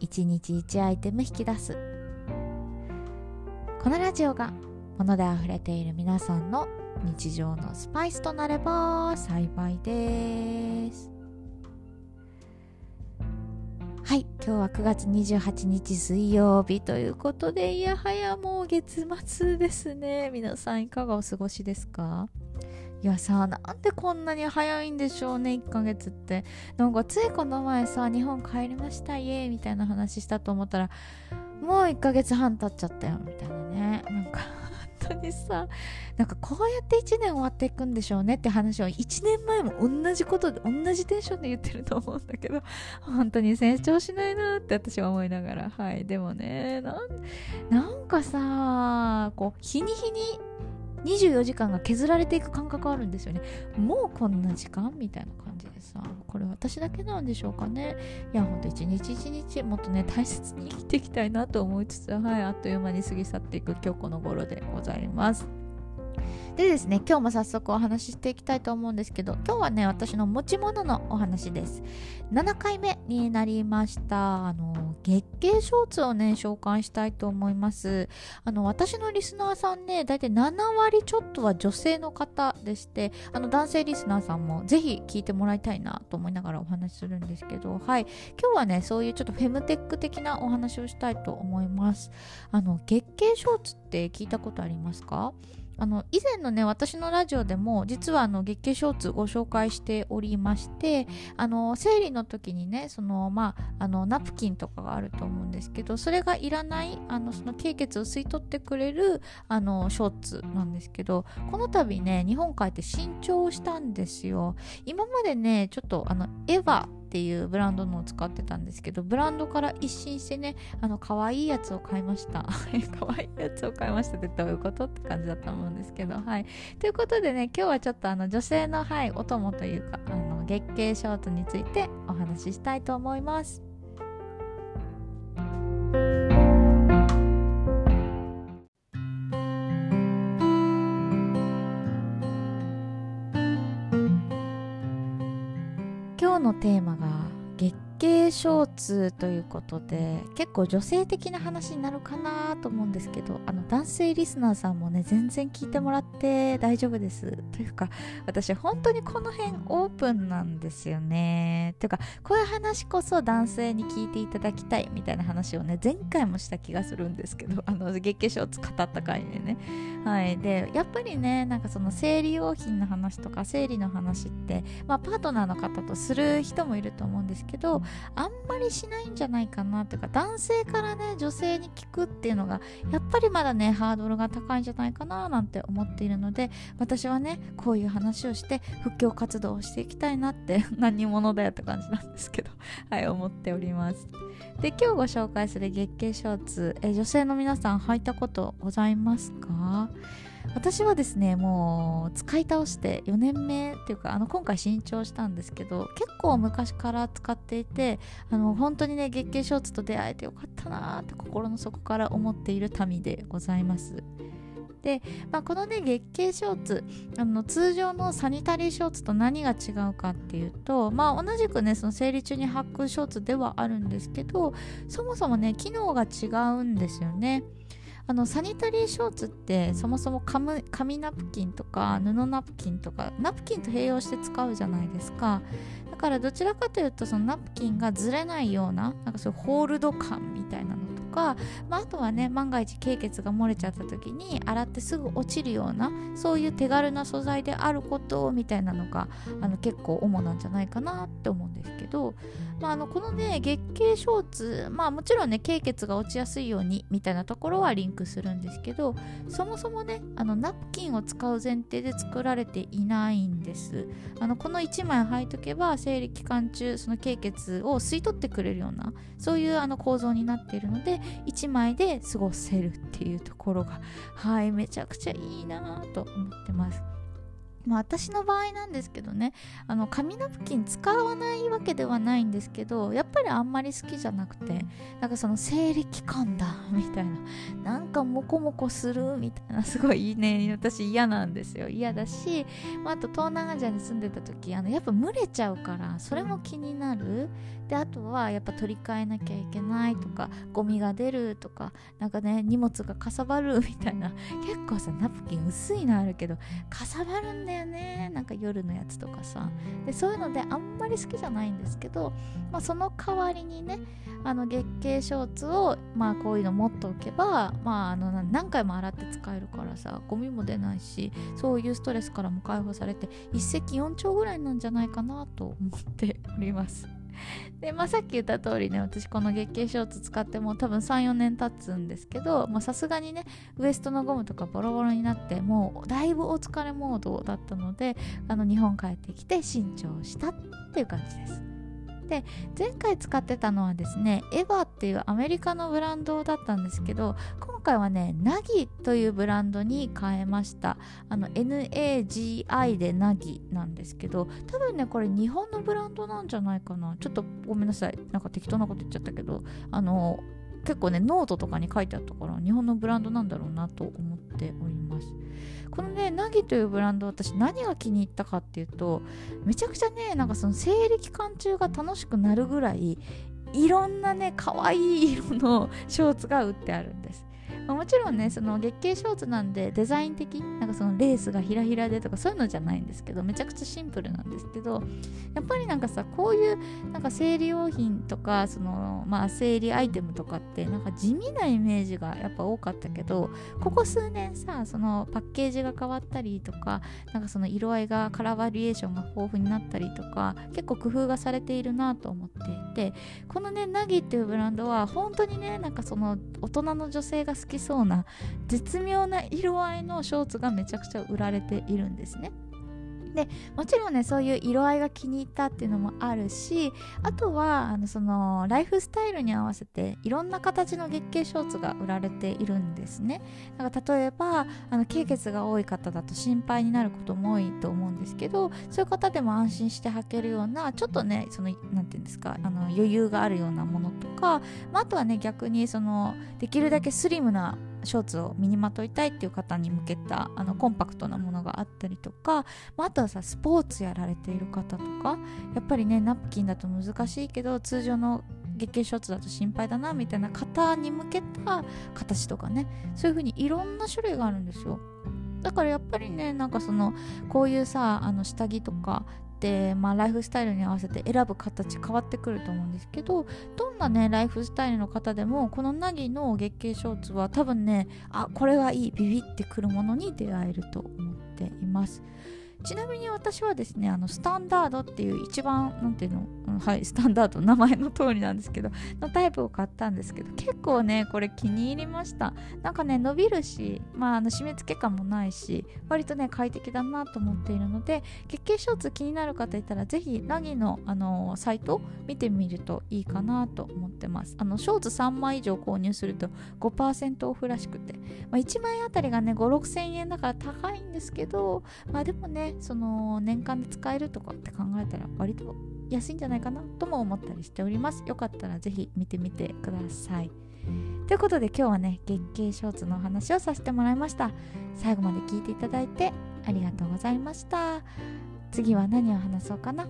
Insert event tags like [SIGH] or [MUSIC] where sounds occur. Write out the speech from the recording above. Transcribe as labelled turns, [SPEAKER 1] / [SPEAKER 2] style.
[SPEAKER 1] 1日1アイテム引き出す。このラジオが物で溢れている皆さんの日常のスパイスとなれば幸いです。はい今日は9月28日水曜日ということでいやはやもう月末ですね。皆さんいかがお過ごしですか？いやさなんでこんなに早いんでしょうね1ヶ月って。なんかついこの前さ日本帰りましたイエーイみたいな話したと思ったらもう1ヶ月半経っちゃったよみたいなね。なんか本当にさなんかこうやって1年終わっていくんでしょうねって話を1年前も同じことで同じテンションで言ってると思うんだけど本当に成長しないなって私は思いながら。はいでもねなんかさこう日に日に24時間が削られていく感覚あるんですよね。もうこんな時間？みたいな感じでさこれ私だけなんでしょうかね？いやほんと一日一日もっとね大切に生きていきたいなと思いつつはいあっという間に過ぎ去っていく今日この頃でございます。でですね今日も早速お話ししていきたいと思うんですけど今日はね私の持ち物のお話です。7回目になりました。あの月経ショーツをね紹介したいと思います。あの私のリスナーさんねだいたい7割ちょっとは女性の方でしてあの男性リスナーさんもぜひ聞いてもらいたいなと思いながらお話しするんですけどはい。今日はねそういうちょっとフェムテック的なお話をしたいと思います。あの月経ショーツって聞いたことありますか？あの以前のね私のラジオでも実はあの月経ショーツご紹介しておりましてあの生理の時にねそのまああのナプキンとかがあると思うんですけどそれがいらないあのその経血を吸い取ってくれるあのショーツなんですけどこの度ね日本帰って新調したんですよ。今までねちょっとあのエヴァっていうブランドのを使ってたんですけどブランドから一新してねあの可愛いやつを買いました。[LAUGHS] 可愛いやつを買いましたってどういうことって感じだと思うんですけどはい。ということでね今日はちょっとあの女性のはいお供というかあの月経ショートについてお話ししたいと思います。今日のテーマが経ショーツということで結構女性的な話になるかなと思うんですけどあの男性リスナーさんもね全然聞いてもらって大丈夫です。というか私本当にこの辺オープンなんですよね。というかこういう話こそ男性に聞いていただきたいみたいな話をね前回もした気がするんですけど [LAUGHS] あの月経ショーツ語った回でね。はい。でやっぱりねなんかその生理用品の話とか生理の話ってまあパートナーの方とする人もいると思うんですけどあんまりしないんじゃないかなというか男性からね女性に聞くっていうのがやっぱりまだねハードルが高いんじゃないかななんて思っているので私はねこういう話をして布教活動をしていきたいなって何者だよって感じなんですけど [LAUGHS] はい思っております。で今日ご紹介する月経ショーツえ女性の皆さん履いたことございますか？私はですねもう使い倒して4年目っていうかあの今回新調したんですけど結構昔から使っていてあの本当にね月経ショーツと出会えてよかったなーって心の底から思っている民でございます。で、まあ、このね月経ショーツあの通常のサニタリーショーツと何が違うかっていうと、まあ、同じくねその生理中に履くショーツではあるんですけどそもそもね機能が違うんですよね。あのサニタリーショーツってそもそも紙ナプキンとか布ナプキンとかナプキンと併用して使うじゃないですか。だからどちらかというとそのナプキンがずれないようななんかそういうホールド感みたいなのとか、まあ、あとはね万が一経血が漏れちゃった時に洗ってすぐ落ちるようなそういう手軽な素材であることみたいなのがあの結構主なんじゃないかなって思うんですけど、まあ、あのこのね月経ショーツまあもちろんね経血が落ちやすいようにみたいなところはリンクするんですけどそもそもねあのナプキンを使う前提で作られていないんです。あのこの1枚履いとけば生理期間中その経血を吸い取ってくれるようなそういうあの構造になっているので1枚で過ごせるっていうところがはいめちゃくちゃいいなと思ってます。まあ、私の場合なんですけどねあの紙ナプキン使わないわけではないんですけどやっぱりあんまり好きじゃなくてなんかその生理期間だ [LAUGHS] みたいな。なんかモコモコするみたいな。すごいね私嫌なんですよ。嫌だし、まあ、あと東南アジアに住んでた時あのやっぱ蒸れちゃうからそれも気になる。であとはやっぱ取り替えなきゃいけないとかゴミが出るとかなんかね荷物がかさばるみたいな。結構さナプキン薄いのあるけどかさばるんだだよねなんか夜のやつとかさでそういうのであんまり好きじゃないんですけど、まあ、その代わりにねあの月経ショーツをまあこういうの持っておけばまああの何回も洗って使えるからさゴミも出ないしそういうストレスからも解放されて一石四鳥ぐらいなんじゃないかなと思っております。で、まあ、さっき言った通りね私この月経ショーツ使ってもう多分34年経つんですけどさすがにねウエストのゴムとかボロボロになってもうだいぶお疲れモードだったのであの日本帰ってきて新調したっていう感じです。で前回使ってたのはですねエヴァっていうアメリカのブランドだったんですけど今回はねナギというブランドに変えました。あの NAGI でナギなんですけど多分ねこれ日本のブランドなんじゃないかな。ちょっとごめんなさい。なんか適当なこと言っちゃったけどあの結構ねノートとかに書いてあったから日本のブランドなんだろうなと思っております。このねナギというブランド私何が気に入ったかっていうとめちゃくちゃねなんかその生理期間中が楽しくなるぐらいいろんなね可愛い色のショーツが売ってあるんです。まあ、もちろんねその月経ショーツなんでデザイン的なんかそのレースがひらひらでとかそういうのじゃないんですけどめちゃくちゃシンプルなんですけどやっぱりなんかさこういうなんか生理用品とかそのまあ生理アイテムとかってなんか地味なイメージがやっぱ多かったけどここ数年さそのパッケージが変わったりとかなんかその色合いがカラーバリエーションが豊富になったりとか結構工夫がされているなと思っていてこのねナギっていうブランドは本当にねなんかその大人の女性が好きそうな絶妙な色合いのショーツがめちゃくちゃ売られているんですね。でもちろんねそういう色合いが気に入ったっていうのもあるしあとはあのそのライフスタイルに合わせていろんな形の月経ショーツが売られているんですね。だから例えばあの経血が多い方だと心配になることも多いと思うんですけどそういう方でも安心して履けるようなちょっとねその何て言うんですかあの余裕があるようなものとか、まあ、あとはね逆にそのできるだけスリムなショーツを身にまといたいっていう方に向けたあのコンパクトなものがあったりとか、まあ、あとはさスポーツやられている方とかやっぱりねナプキンだと難しいけど通常の月経ショーツだと心配だなみたいな方に向けた形とかねそういう風にいろんな種類があるんですよ。だからやっぱりねなんかそのこういうさあの下着とか、まあ、ライフスタイルに合わせて選ぶ形変わってくると思うんですけどどんなねライフスタイルの方でもこのナギの月経ショーツは多分ねあこれはいいビビってくるものに出会えると思っています。ちなみに私はですねあのスタンダードっていう一番なんていうの、うん、はいスタンダード名前の通りなんですけどのタイプを買ったんですけど結構ねこれ気に入りました。なんかね伸びるしまああの締め付け感もないし割とね快適だなと思っているので月経ショーツ気になる方いたらぜひラギのあのサイト見てみるといいかなと思ってます。あのショーツ3枚以上購入すると5%オフらしくて、まあ、1枚あたりがね5 6 0 0 0円だから高いんですけどまあでもねその年間で使えるとかって考えたら割と安いんじゃないかなとも思ったりしております。よかったら是非見てみてください。ということで今日はね月経ショーツのお話をさせてもらいました。最後まで聞いていただいてありがとうございました。次は何を話そうかな？